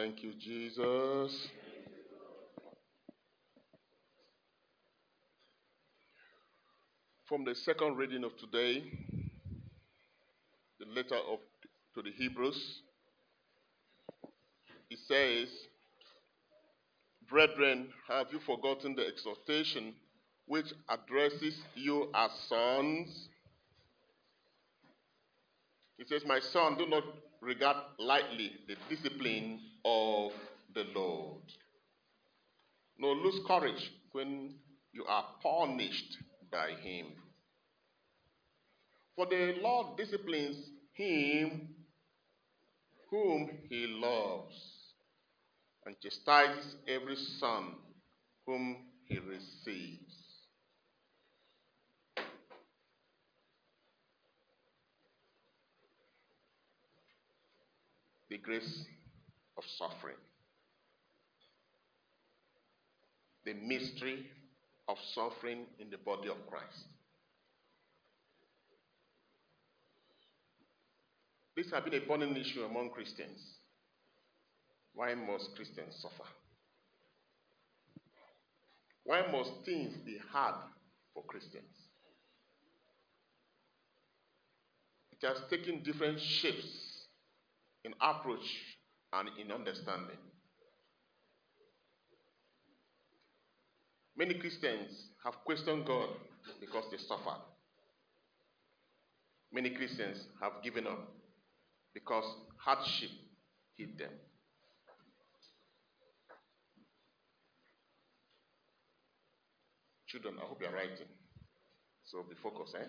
Thank you, Jesus. From the second reading of today, the letter of to the Hebrews, it says, Brethren, have you forgotten the exhortation which addresses you as sons? It says, My son, do not regard lightly the discipline of the Lord. Nor lose courage when you are punished by him. For the Lord disciplines him whom he loves, and chastises every son whom he receives. The grace of suffering, the mystery of suffering in the body of Christ. This has been a burning issue among Christians. Why must Christians suffer? Why must things be hard for Christians? It has taken different shapes in approach and in understanding. Many Christians have questioned God because they suffered. Many Christians have given up because hardship hit them. Children, I hope you're writing. So be focused, eh?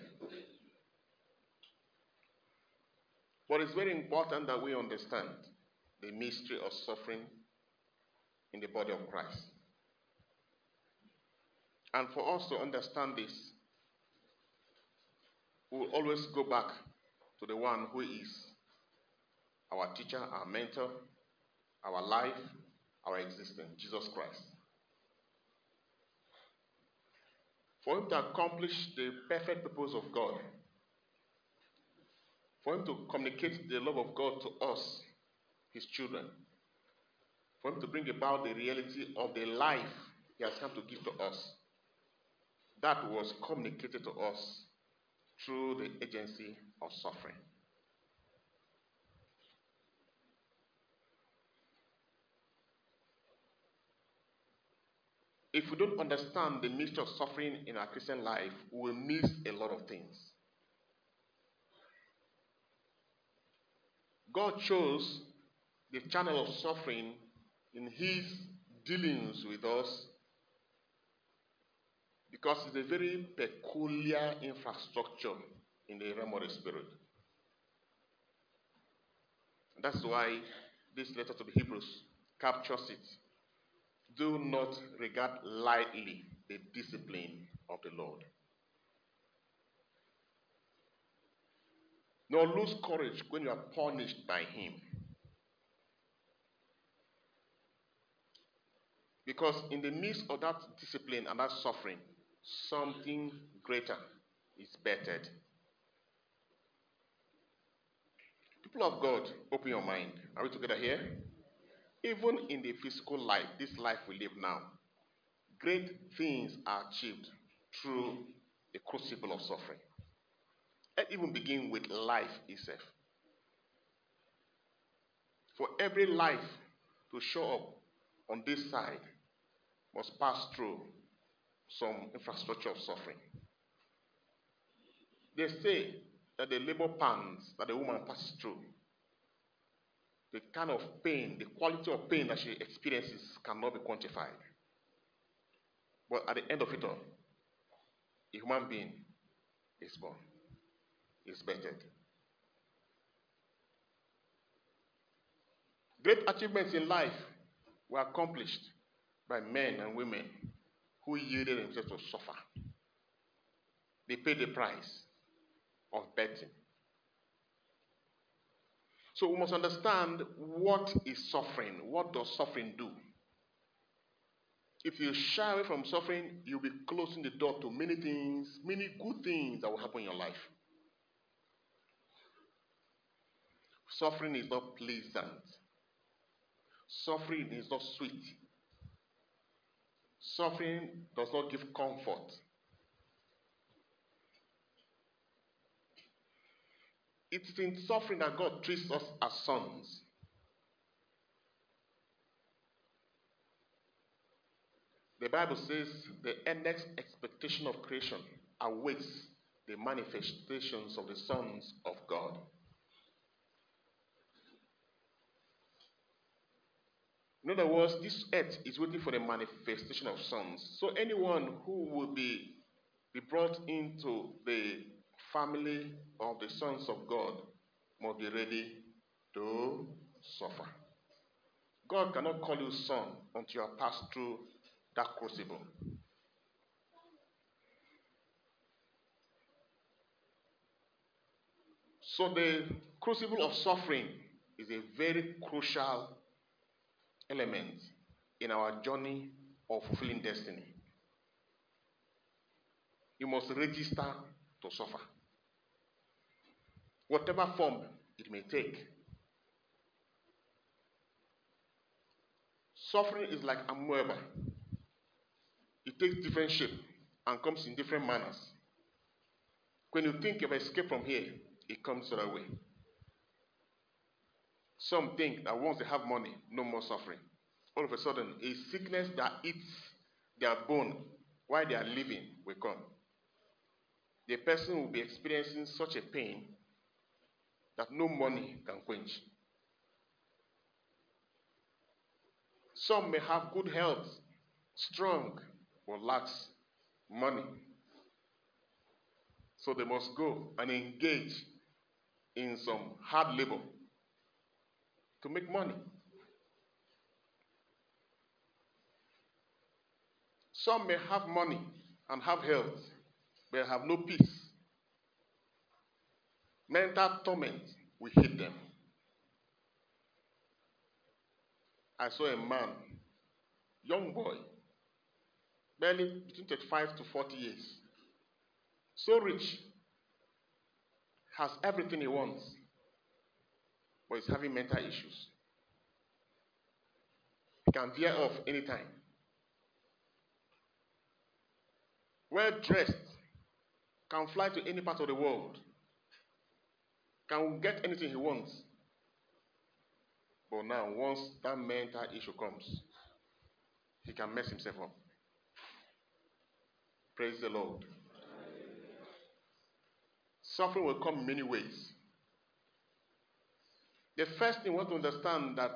But it's very important that we understand the mystery of suffering in the body of Christ. And for us to understand this, we will always go back to the one who is our teacher, our mentor, our life, our existence, Jesus Christ. For him to accomplish the perfect purpose of God, for him to communicate the love of God to us, his children, for him to bring about the reality of the life he has come to give to us, that was communicated to us through the agency of suffering. If we don't understand the mystery of suffering in our Christian life, we will miss a lot of things. God chose the channel of suffering in His dealings with us because it's a very peculiar infrastructure in the realm of the Spirit. That's why this letter to the Hebrews captures it. Do not regard lightly the discipline of the Lord. Nor lose courage when you are punished by Him. Because in the midst of that discipline and that suffering, something greater is bettered. People of God, open your mind. Are we together here? Even in the physical life, this life we live now, great things are achieved through the crucible of suffering. And even begin with life itself. For every life to show up on this side must pass through some infrastructure of suffering. They say that the labor pains that the woman passes through, the kind of pain, the quality of pain that she experiences cannot be quantified. But at the end of it all, a human being is born, is bettered. Great achievements in life were accomplished by men and women who yielded themselves to suffer. They paid the price of betting. So we must understand what is suffering. What does suffering do? If you shy away from suffering, you'll be closing the door to many things, many good things that will happen in your life. Suffering is not pleasant. Suffering is not sweet. Suffering does not give comfort. It is in suffering that God treats us as sons. The Bible says the next expectation of creation awaits the manifestations of the sons of God. In other words, this earth is waiting for the manifestation of sons. So anyone who will be, be brought into the family of the sons of God must be ready to suffer. God cannot call you son until you have passed through that crucible. So the crucible of suffering is a very crucial element in our journey of fulfilling destiny. You must register to suffer. Whatever form it may take. Suffering is like a amoeba. It takes different shape and comes in different manners. When you think of escape from here, it comes the other way. Some think that once they have money, no more suffering. All of a sudden, a sickness that eats their bone while they are living will come. The person will be experiencing such a pain that no money can quench. Some may have good health, strong, but lacks money. So they must go and engage in some hard labor to make money. Some may have money and have health, but have no peace. Mental torment will hit them. I saw a man, young boy, barely between 35 to 40 years, so rich, has everything he wants, but he's having mental issues. He can veer off anytime. Well dressed, can fly to any part of the world, can get anything he wants. But now, once that mental issue comes, he can mess himself up. Praise the Lord. Suffering will come in many ways. The first thing we want to understand that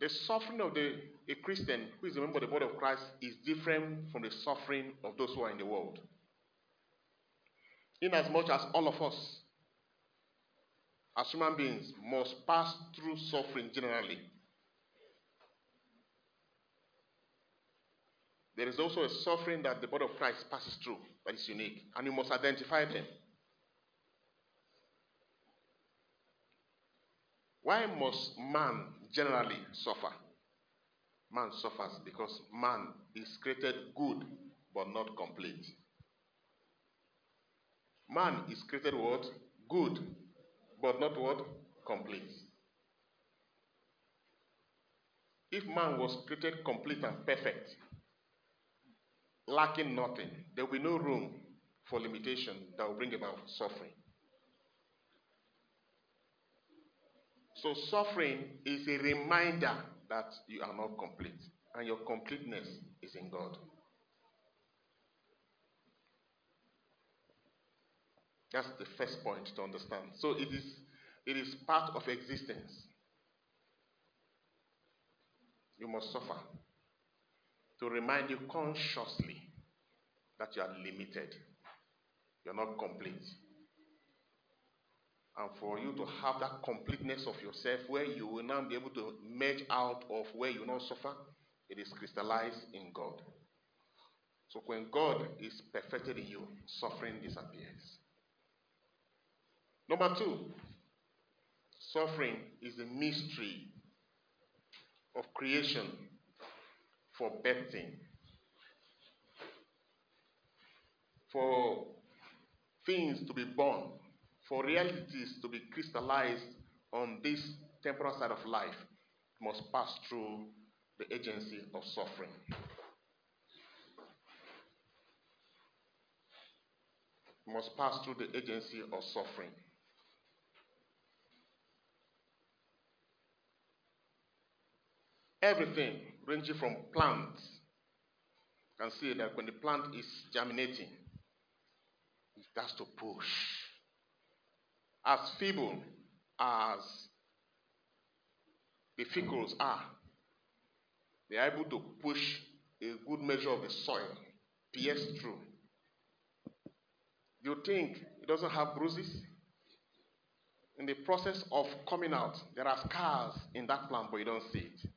the suffering of the, a Christian who is a member of the body of Christ is different from the suffering of those who are in the world. Inasmuch as all of us, as human beings, must pass through suffering generally. There is also a suffering that the body of Christ passes through that is unique, and you must identify them. Why must man generally suffer? Man suffers because man is created good but not complete. Man is created what? Good but not what? Complete. If man was created complete and perfect, lacking nothing, there will be no room for limitation that will bring about suffering. So suffering is a reminder that you are not complete, and your completeness is in God. That's the first point to understand. So it is, it is part of existence. You must suffer to remind you consciously that you are limited, you're not complete. And for you to have that completeness of yourself where you will now be able to merge out of where you not suffer, it is crystallized in God. So when God is perfected in you, suffering disappears. Number two, suffering is the mystery of creation for birthing. For things to be born, for realities to be crystallized on this temporal side of life, must pass through the agency of suffering. Must pass through the agency of suffering. Everything, ranging from plants, you can see that when the plant is germinating, it has to push. As feeble as the fickles are, they are able to push a good measure of the soil, pierce through. You think it doesn't have bruises? In the process of coming out, there are scars in that plant, but you don't see it.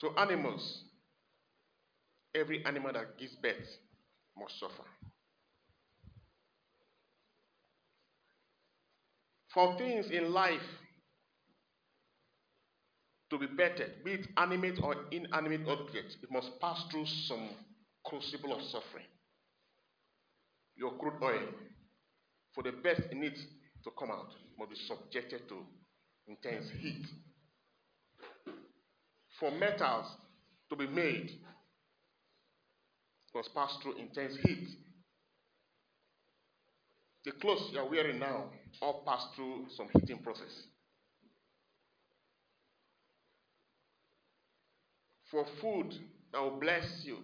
To animals, every animal that gives birth must suffer. For things in life to be bettered, be it animate or inanimate objects, it must pass through some crucible of suffering. Your crude oil, for the best in it to come out, must be subjected to intense heat. For metals to be made, must pass through intense heat. The clothes you are wearing now all pass through some heating process. For food that will bless you,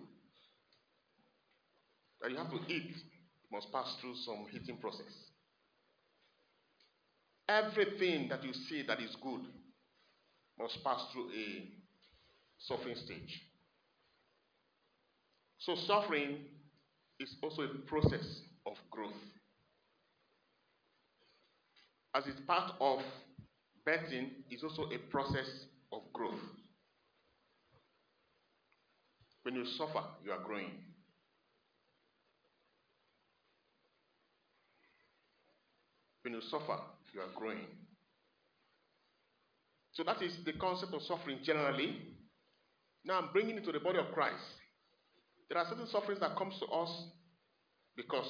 that you have to eat, must pass through some heating process. Everything that you see that is good must pass through a suffering stage. So, suffering is also a process of growth. As it's part of birthing, is also a process of growth. When you suffer, you are growing. When you suffer, you are growing. So that is the concept of suffering generally. Now I'm bringing it to the body of Christ. There are certain sufferings that comes to us because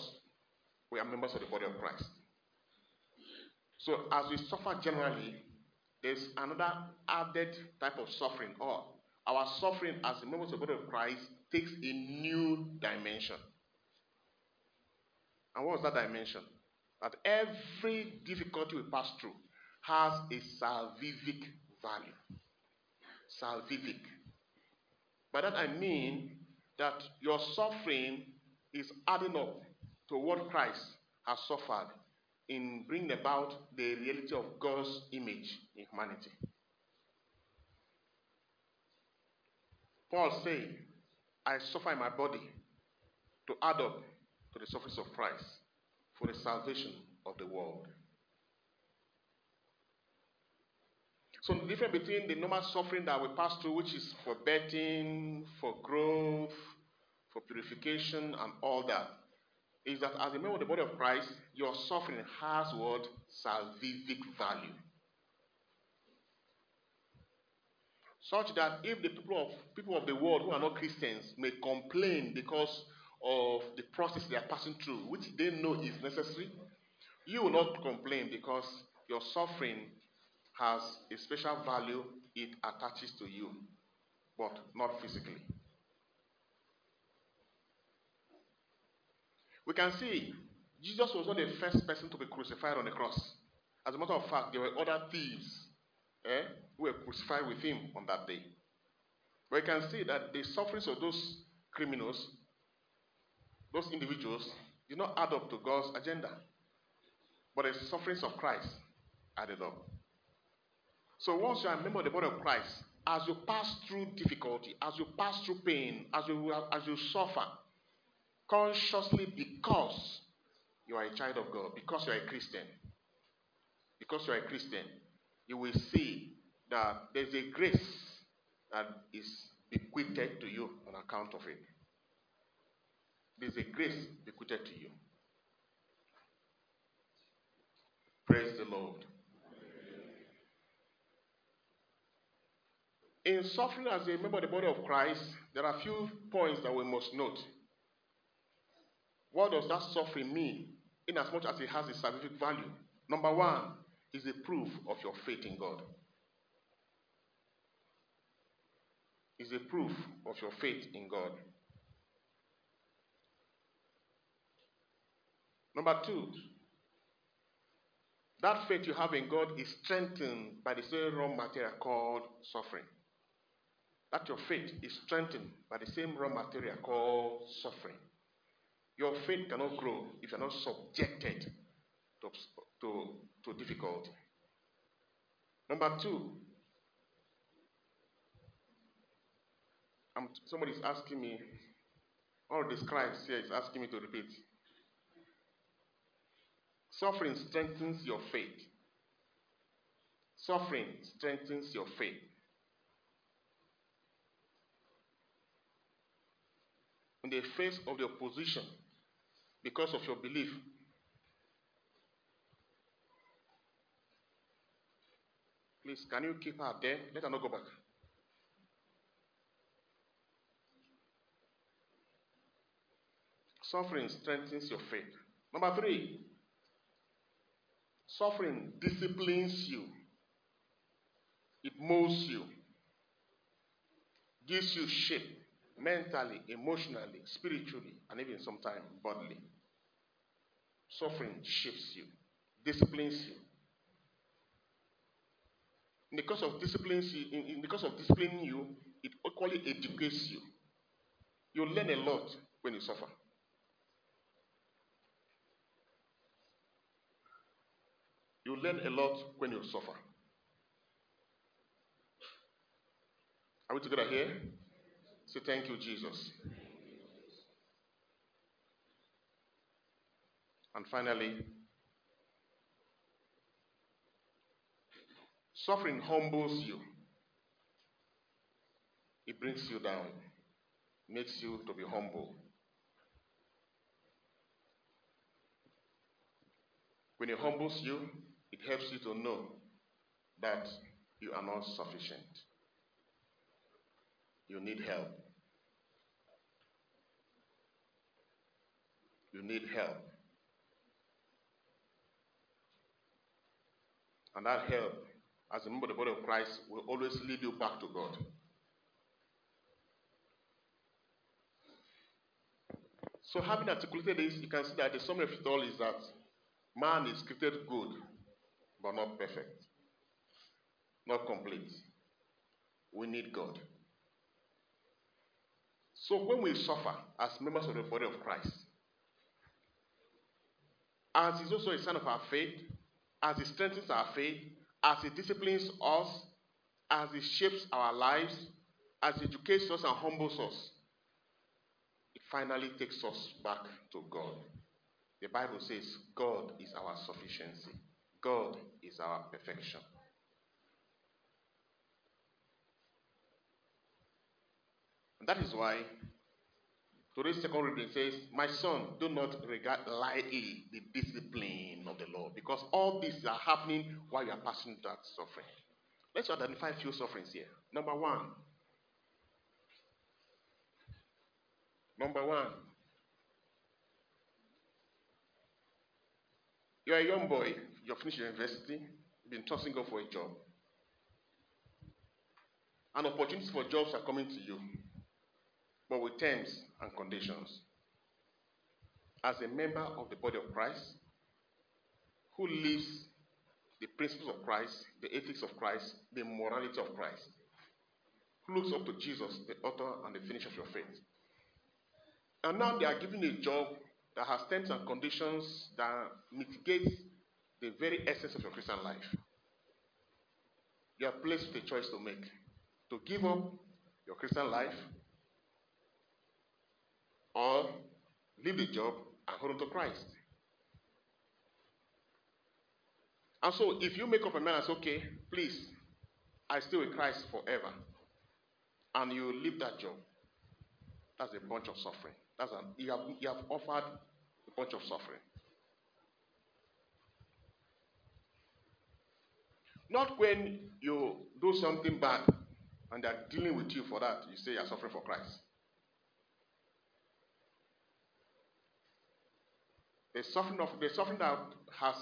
we are members of the body of Christ. So as we suffer generally, there's another added type of suffering, or our suffering as members of the body of Christ takes a new dimension. And what was that dimension? That every difficulty we pass through has a salvific value. Salvific. By that I mean that your suffering is adding up to what Christ has suffered in bringing about the reality of God's image in humanity. Paul saying, I suffer in my body to add up to the sufferings of Christ for the salvation of the world. So the difference between the normal suffering that we pass through, which is for birthing, for growth, for purification, and all that, is that as a member of the body of Christ, your suffering has what? Salvific value. Such that if the people of people of the world who are not Christians may complain because of the process they are passing through, which they know is necessary, you will not complain because your suffering has a special value it attaches to you, but not physically. We can see Jesus was not the first person to be crucified on the cross. As a matter of fact, there were other thieves eh, who were crucified with him on that day. But can see that the sufferings of those criminals those individuals did not add up to God's agenda. But the sufferings of Christ added up. So once you are a member of the body of Christ, as you pass through difficulty, as you pass through pain, as you as you suffer, consciously because you are a child of God, because you are a Christian, because you are a Christian, you will see that there's a grace that is bequeathed to you on account of it. There's a grace bequeathed to you. Praise the Lord. In suffering as a member of the body of Christ, there are a few points that we must note. What does that suffering mean, in as much as it has a salvific value? Number one is a proof of your faith in God. Is a proof of your faith in God. Number two, that faith you have in God is strengthened by the same raw material called suffering. That your faith is strengthened by the same raw material called suffering. Your faith cannot grow if you're not subjected to, to, to difficulty. Number two, I'm, somebody's asking me, all the scribes here is asking me to repeat. Suffering strengthens your faith. Suffering strengthens your faith. In the face of the opposition, because of your belief, please, can you keep her there? Let her not go back. Suffering strengthens your faith. Number three, Suffering disciplines you, it molds you, gives you shape mentally, emotionally, spiritually, and even sometimes bodily. Suffering shapes you, disciplines you. In the course of disciplines you, in, in the course of disciplining you, it equally educates you. You learn a lot when you suffer. You learn a lot when you suffer. Are we together here? Say thank you, Jesus. And finally, suffering humbles you. It brings you down, makes you to be humble. When it humbles you, it helps you to know that you are not sufficient. You need help. You need help. And that help, as a member of the body of Christ, will always lead you back to God. So, having articulated this, you can see that the summary of it all is that man is created good but not perfect, not complete. We need God. So when we suffer as members of the body of Christ, as is also a sign of our faith, as it strengthens our faith, as it disciplines us, as it shapes our lives, as it educates us and humbles us, it finally takes us back to God. The Bible says God is our sufficiency. God is our perfection. And that is why today's second reading says, My son, do not regard lightly the discipline of the Lord, because all these are happening while you are passing that suffering. Let's identify a few sufferings here. Number one. Number one. You're a young boy, you've finished university, you've been tossing up for a job. And opportunities for jobs are coming to you, but with terms and conditions. As a member of the body of Christ, who lives the principles of Christ, the ethics of Christ, the morality of Christ, who looks up to Jesus, the author and the finisher of your faith. And now they are given a job that has terms and conditions that mitigates the very essence of your Christian life. You are placed with a choice to make to give up your Christian life or leave the job and hold on to Christ. And so, if you make up a mind and say, okay, please, I stay with Christ forever, and you leave that job, that's a bunch of suffering. That's an, you, have, you have offered a bunch of suffering. Not when you do something bad and they're dealing with you for that, you say you're suffering for Christ. The suffering of the suffering that has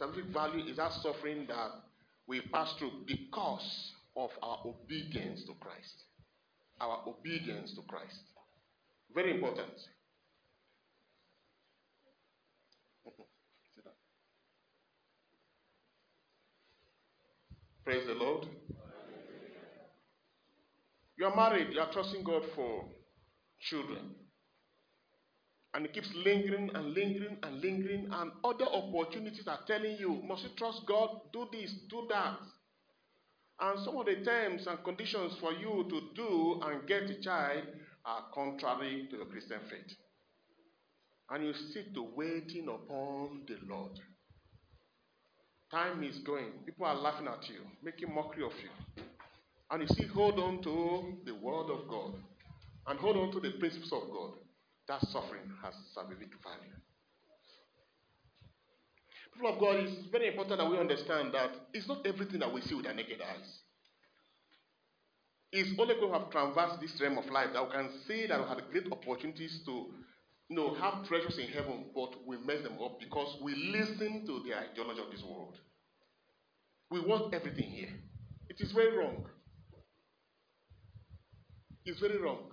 salvific value is that suffering that we pass through because of our obedience to Christ. Our obedience to Christ. Very important. Praise the Lord. You are married, you are trusting God for children. And it keeps lingering and lingering and lingering, and other opportunities are telling you, must you trust God? Do this, do that. And some of the terms and conditions for you to do and get a child are contrary to your Christian faith. And you sit to waiting upon the Lord. Time is going. People are laughing at you, making mockery of you. And you see, hold on to the word of God and hold on to the principles of God. That suffering has salvific value. People of God, it's very important that we understand that it's not everything that we see with our naked eyes. It's only when we have traversed this realm of life that we can see that we had great opportunities to you know, have treasures in heaven, but we mess them up because we listen to the ideology of this world. We want everything here. It is very wrong. It's very wrong.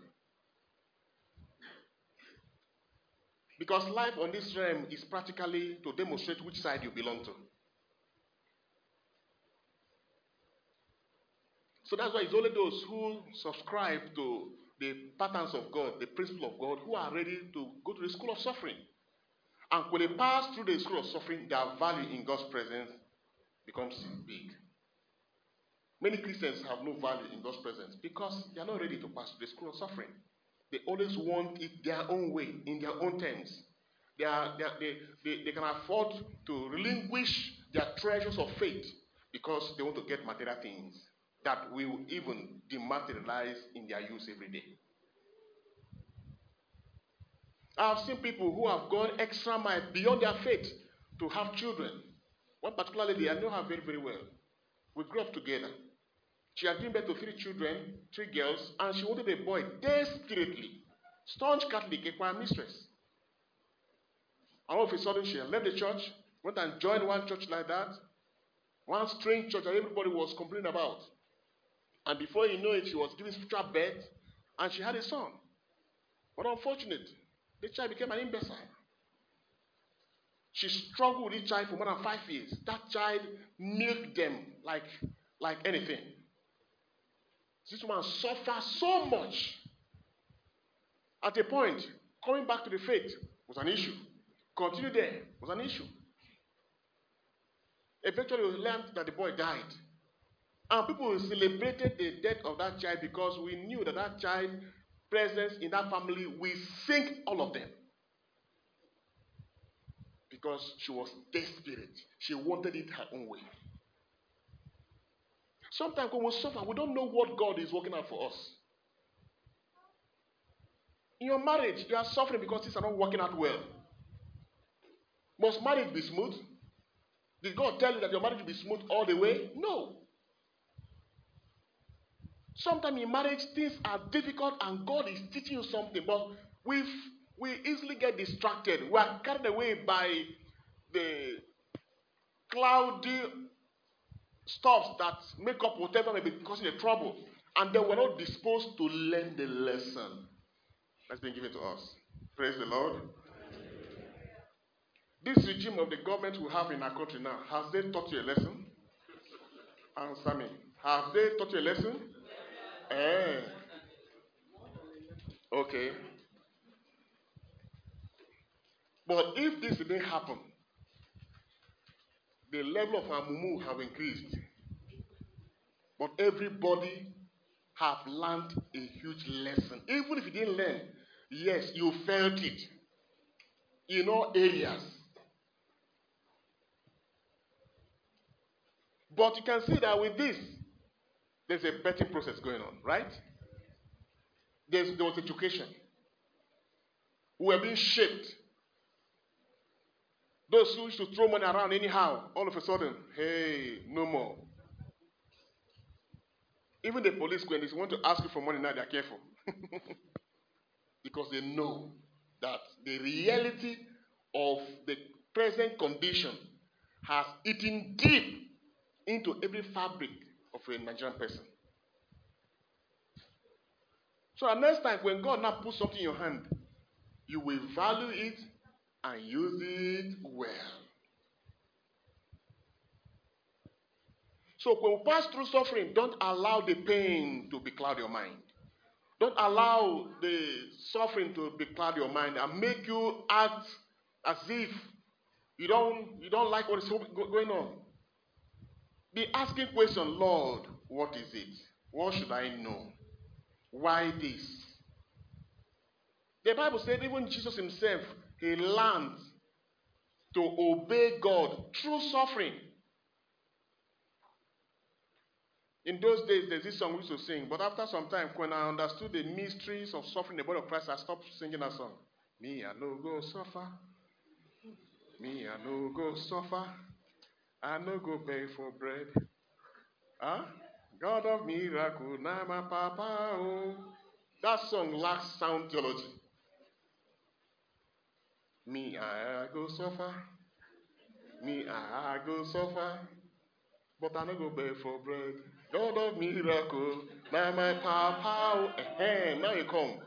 Because life on this realm is practically to demonstrate which side you belong to. So that's why it's only those who subscribe to the patterns of God, the principle of God, who are ready to go to the school of suffering. And when they pass through the school of suffering, their value in God's presence becomes big. Many Christians have no value in God's presence because they are not ready to pass through the school of suffering. They always want it their own way, in their own terms. They, are, they, are, they, they, they can afford to relinquish their treasures of faith because they want to get material things that will even dematerialize in their use every day. I've seen people who have gone extra mile beyond their faith to have children. One particular lady I know her very, very well. We grew up together. She had given birth to three children, three girls, and she wanted a boy desperately. Staunch Catholic, a choir mistress. And all of a sudden, she left the church, went and joined one church like that, one strange church that everybody was complaining about. And before you know it, she was giving spiritual birth and she had a son. But unfortunately, the child became an imbecile. She struggled with this child for more than five years. That child milked them like, like anything. This woman suffered so much. At a point, coming back to the faith was an issue. Continue there was an issue. Eventually, we learned that the boy died. And people celebrated the death of that child because we knew that that child presence in that family will sink all of them. Because she was desperate. She wanted it her own way. Sometimes when we suffer, we don't know what God is working out for us. In your marriage, you are suffering because things are not working out well. Must marriage be smooth? Did God tell you that your marriage will be smooth all the way? No. Sometimes in marriage, things are difficult and God is teaching you something, but we we easily get distracted. We are carried away by the cloudy stuff that make up whatever may be causing the trouble. And then we're not disposed to learn the lesson that's been given to us. Praise the Lord. This regime of the government we have in our country now, has they taught you a lesson? Answer me. Have they taught you a lesson? Eh. Okay. But if this didn't happen, the level of amumu have increased. But everybody have learned a huge lesson. Even if you didn't learn, yes, you felt it in all areas. But you can see that with this, there's a betting process going on, right? There's, there was education. We were being shaped. Those who used to throw money around anyhow, all of a sudden, hey, no more. Even the police, when they want to ask you for money now, they're careful. because they know that the reality of the present condition has eaten deep into every fabric of a Nigerian person. So next time when God now puts something in your hand, you will value it and use it well. So when we pass through suffering, don't allow the pain to becloud your mind. Don't allow the suffering to becloud your mind and make you act as if you don't you don't like what is going on. Be asking question, Lord, what is it? What should I know? Why this? The Bible said even Jesus himself, he learned to obey God through suffering. In those days, there's this song we used to sing, but after some time, when I understood the mysteries of suffering the body of Christ, I stopped singing that song. Me, I no go suffer. Me, I no go suffer. I no go beg for bread. Huh? God of miracle, now my papa. Oh. That song lacks sound theology. Me, I go suffer. Me, I go suffer. But I no go beg for bread. God of miracle, now my papa. Uh-huh. Now you come.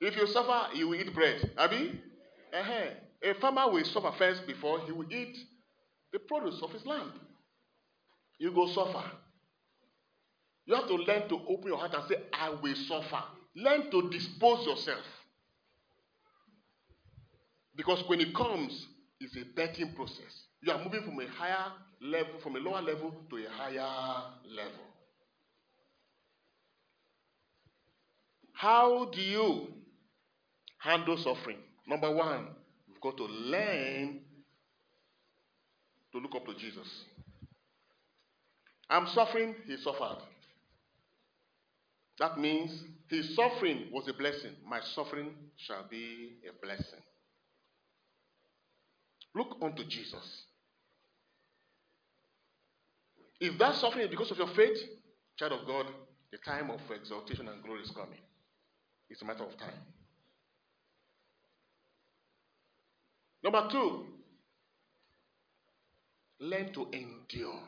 If you suffer, you will eat bread. Abi? Uh-huh. A farmer will suffer first before he will eat the produce of his land. You go suffer. You have to learn to open your heart and say, I will suffer. Learn to dispose yourself. Because when it comes, it's a betting process. You are moving from a higher level, from a lower level to a higher level. How do you handle suffering? Number one, you've got to learn to look up to Jesus. I'm suffering, he suffered. That means his suffering was a blessing. My suffering shall be a blessing. Look unto Jesus. If that suffering is because of your faith, child of God, the time of exaltation and glory is coming. It's a matter of time. Number two, learn to endure.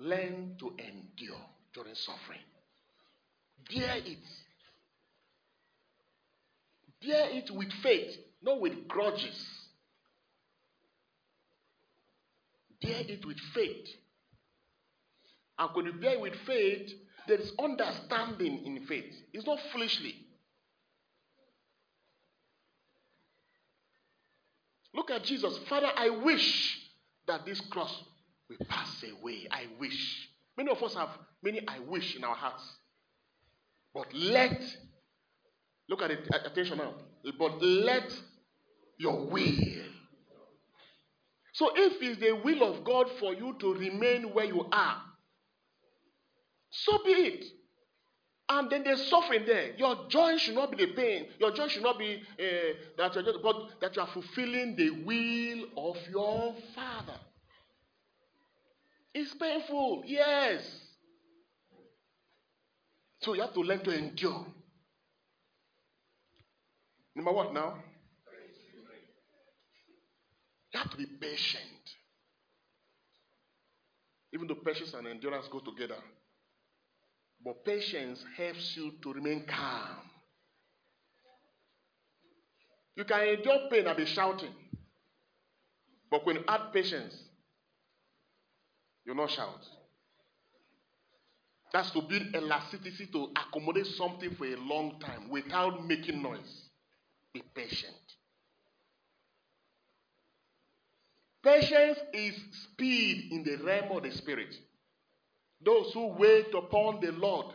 Learn to endure during suffering. Bear it. Bear it with faith, not with grudges. bear it with faith. And when you bear with faith, there is understanding in faith. It's not foolishly. Look at Jesus. Father, I wish that this cross will pass away. I wish. Many of us have many I wish in our hearts. But let, look at it, attention now. But let your will so if it's the will of God for you to remain where you are, so be it. And then there's suffering there. Your joy should not be the pain. Your joy should not be uh, that you're but that you are fulfilling the will of your Father. It's painful, yes. So you have to learn to endure. Number what now? You have to be patient. Even though patience and endurance go together. But patience helps you to remain calm. You can endure pain and be shouting. But when you add patience, you'll not shout. That's to build elasticity to accommodate something for a long time without making noise. Be patient. Patience is speed in the realm of the spirit. Those who wait upon the Lord.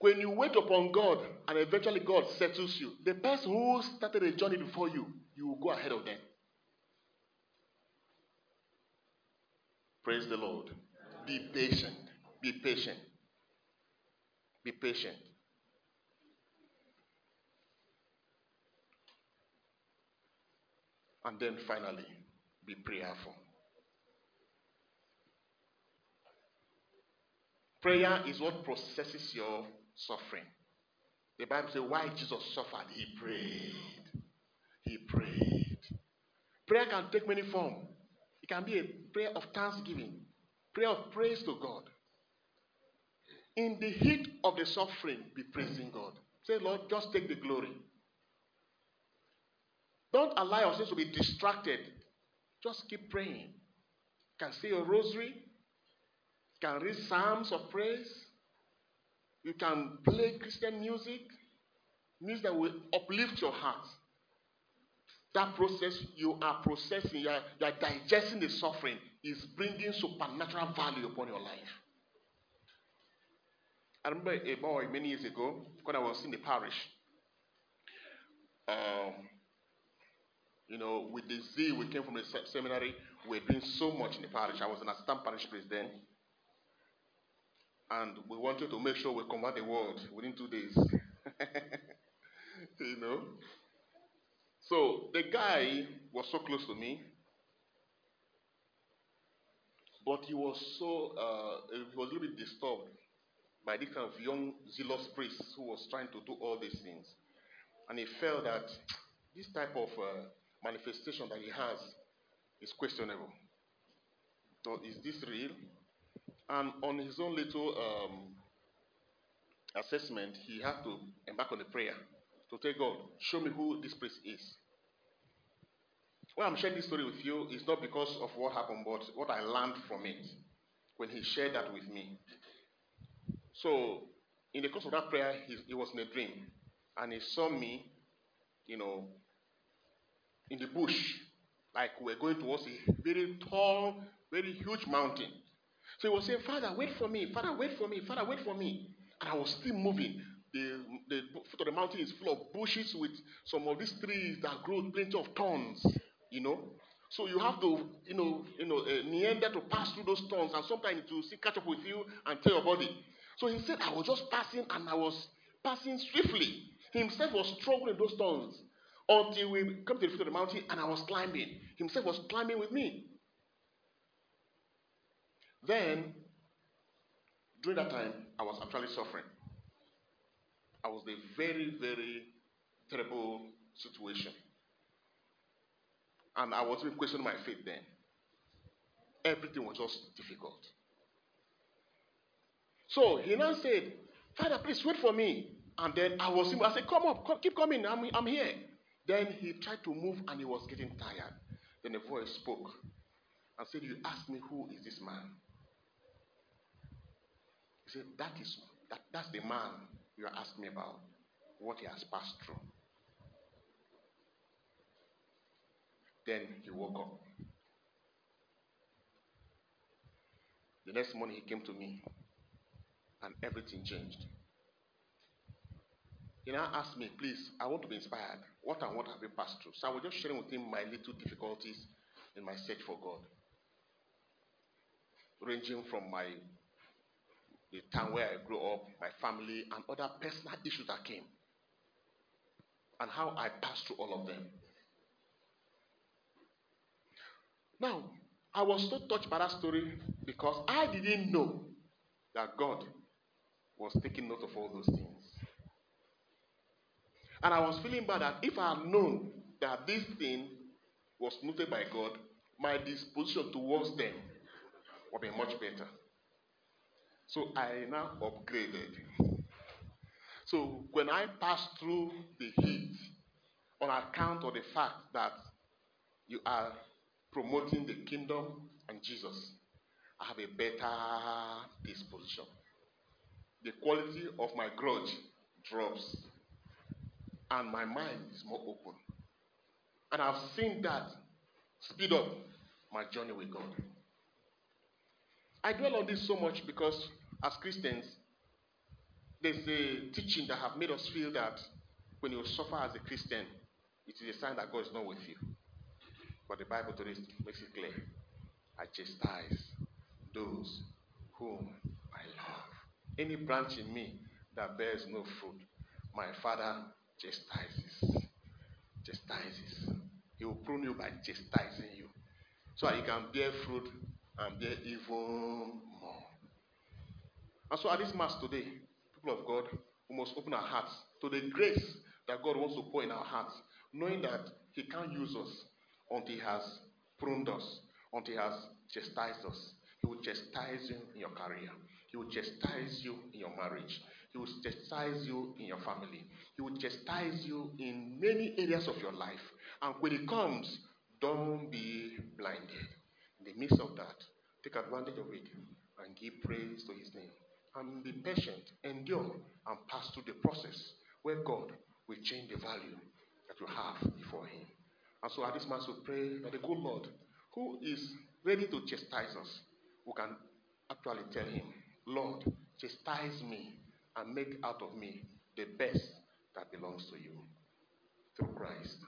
When you wait upon God and eventually God settles you, the person who started the journey before you, you will go ahead of them. Praise the Lord. Be patient. Be patient. Be patient. And then finally, be prayerful. Prayer is what processes your suffering. The Bible says, why Jesus suffered, he prayed. He prayed. Prayer can take many forms. It can be a prayer of thanksgiving, prayer of praise to God. In the heat of the suffering, be praising God. Say, Lord, just take the glory. Don't allow yourself to be distracted. Just keep praying. You can say a rosary. You can read psalms of praise. You can play Christian music. Music that will uplift your heart. That process you are processing, you are, you are digesting the suffering, is bringing supernatural value upon your life. I remember a boy many years ago when I was in the parish. Um, you know, with the zeal we came from the seminary, we were doing so much in the parish. I was an assistant parish priest then. And we wanted to make sure we convert the world within two days. you know? So the guy was so close to me, but he was so, uh, he was a little bit disturbed by this kind of young, zealous priest who was trying to do all these things. And he felt that this type of uh, manifestation that he has is questionable. So, is this real? And on his own little um, assessment, he had to embark on a prayer to tell God, show me who this priest is. Well, I'm sharing this story with you, it's not because of what happened, but what I learned from it when he shared that with me. So, in the course of that prayer, he, he was in a dream, and he saw me, you know, in the bush, like we're going towards a very tall, very huge mountain. So he was saying, Father, wait for me. Father, wait for me. Father, wait for me. And I was still moving. The, the foot of the mountain is full of bushes with some of these trees that grow plenty of thorns, you know. So you have to, you know, you know, uh, meander to pass through those thorns, and sometimes to see catch up with you and tear your body. So he said, I was just passing, and I was passing swiftly. Himself was struggling those thorns until we come to the foot of the mountain, and I was climbing. Himself was climbing with me. Then, during that time, I was actually suffering. I was in a very, very terrible situation. And I was even questioning my faith then. Everything was just difficult. So he now said, Father, please wait for me. And then I was, I said, Come up, come, keep coming, I'm, I'm here. Then he tried to move and he was getting tired. Then a voice spoke and said, You asked me, who is this man? He said, That is that, that's the man you are asking me about, what he has passed through. Then he woke up. The next morning he came to me and everything changed. He now asked me, please, I want to be inspired. What and what have you passed through? So I was just sharing with him my little difficulties in my search for God. Ranging from my the town where I grew up, my family, and other personal issues that came. And how I passed through all of them. Now, I was so touched by that story because I didn't know that God was taking note of all those things. And I was feeling bad that if I had known that this thing was noted by God, my disposition towards them would be much better. So I now upgraded. So when I pass through the heat, on account of the fact that you are promoting the kingdom and Jesus, I have a better disposition. The quality of my grudge drops, and my mind is more open. And I've seen that speed up my journey with God. I dwell on this so much because as Christians, there's a teaching that have made us feel that when you suffer as a Christian, it is a sign that God is not with you. But the Bible today makes it clear. I chastise those whom I love. Any branch in me that bears no fruit, my Father chastises. Chastises. He will prune you by chastising you. So that you can bear fruit and bear even more. And so at this Mass today, people of God, we must open our hearts to the grace that God wants to pour in our hearts, knowing that He can't use us until He has pruned us, until He has chastised us. He will chastise you in your career. He will chastise you in your marriage. He will chastise you in your family. He will chastise you in many areas of your life. And when it comes, don't be blinded. In the midst of that, take advantage of it and give praise to His name. And be patient, endure, and pass through the process where God will change the value that you have before Him. And so at this Mass, we pray that the good Lord, who is ready to chastise us, we can actually tell Him, Lord, chastise me and make out of me the best that belongs to you. Through Christ.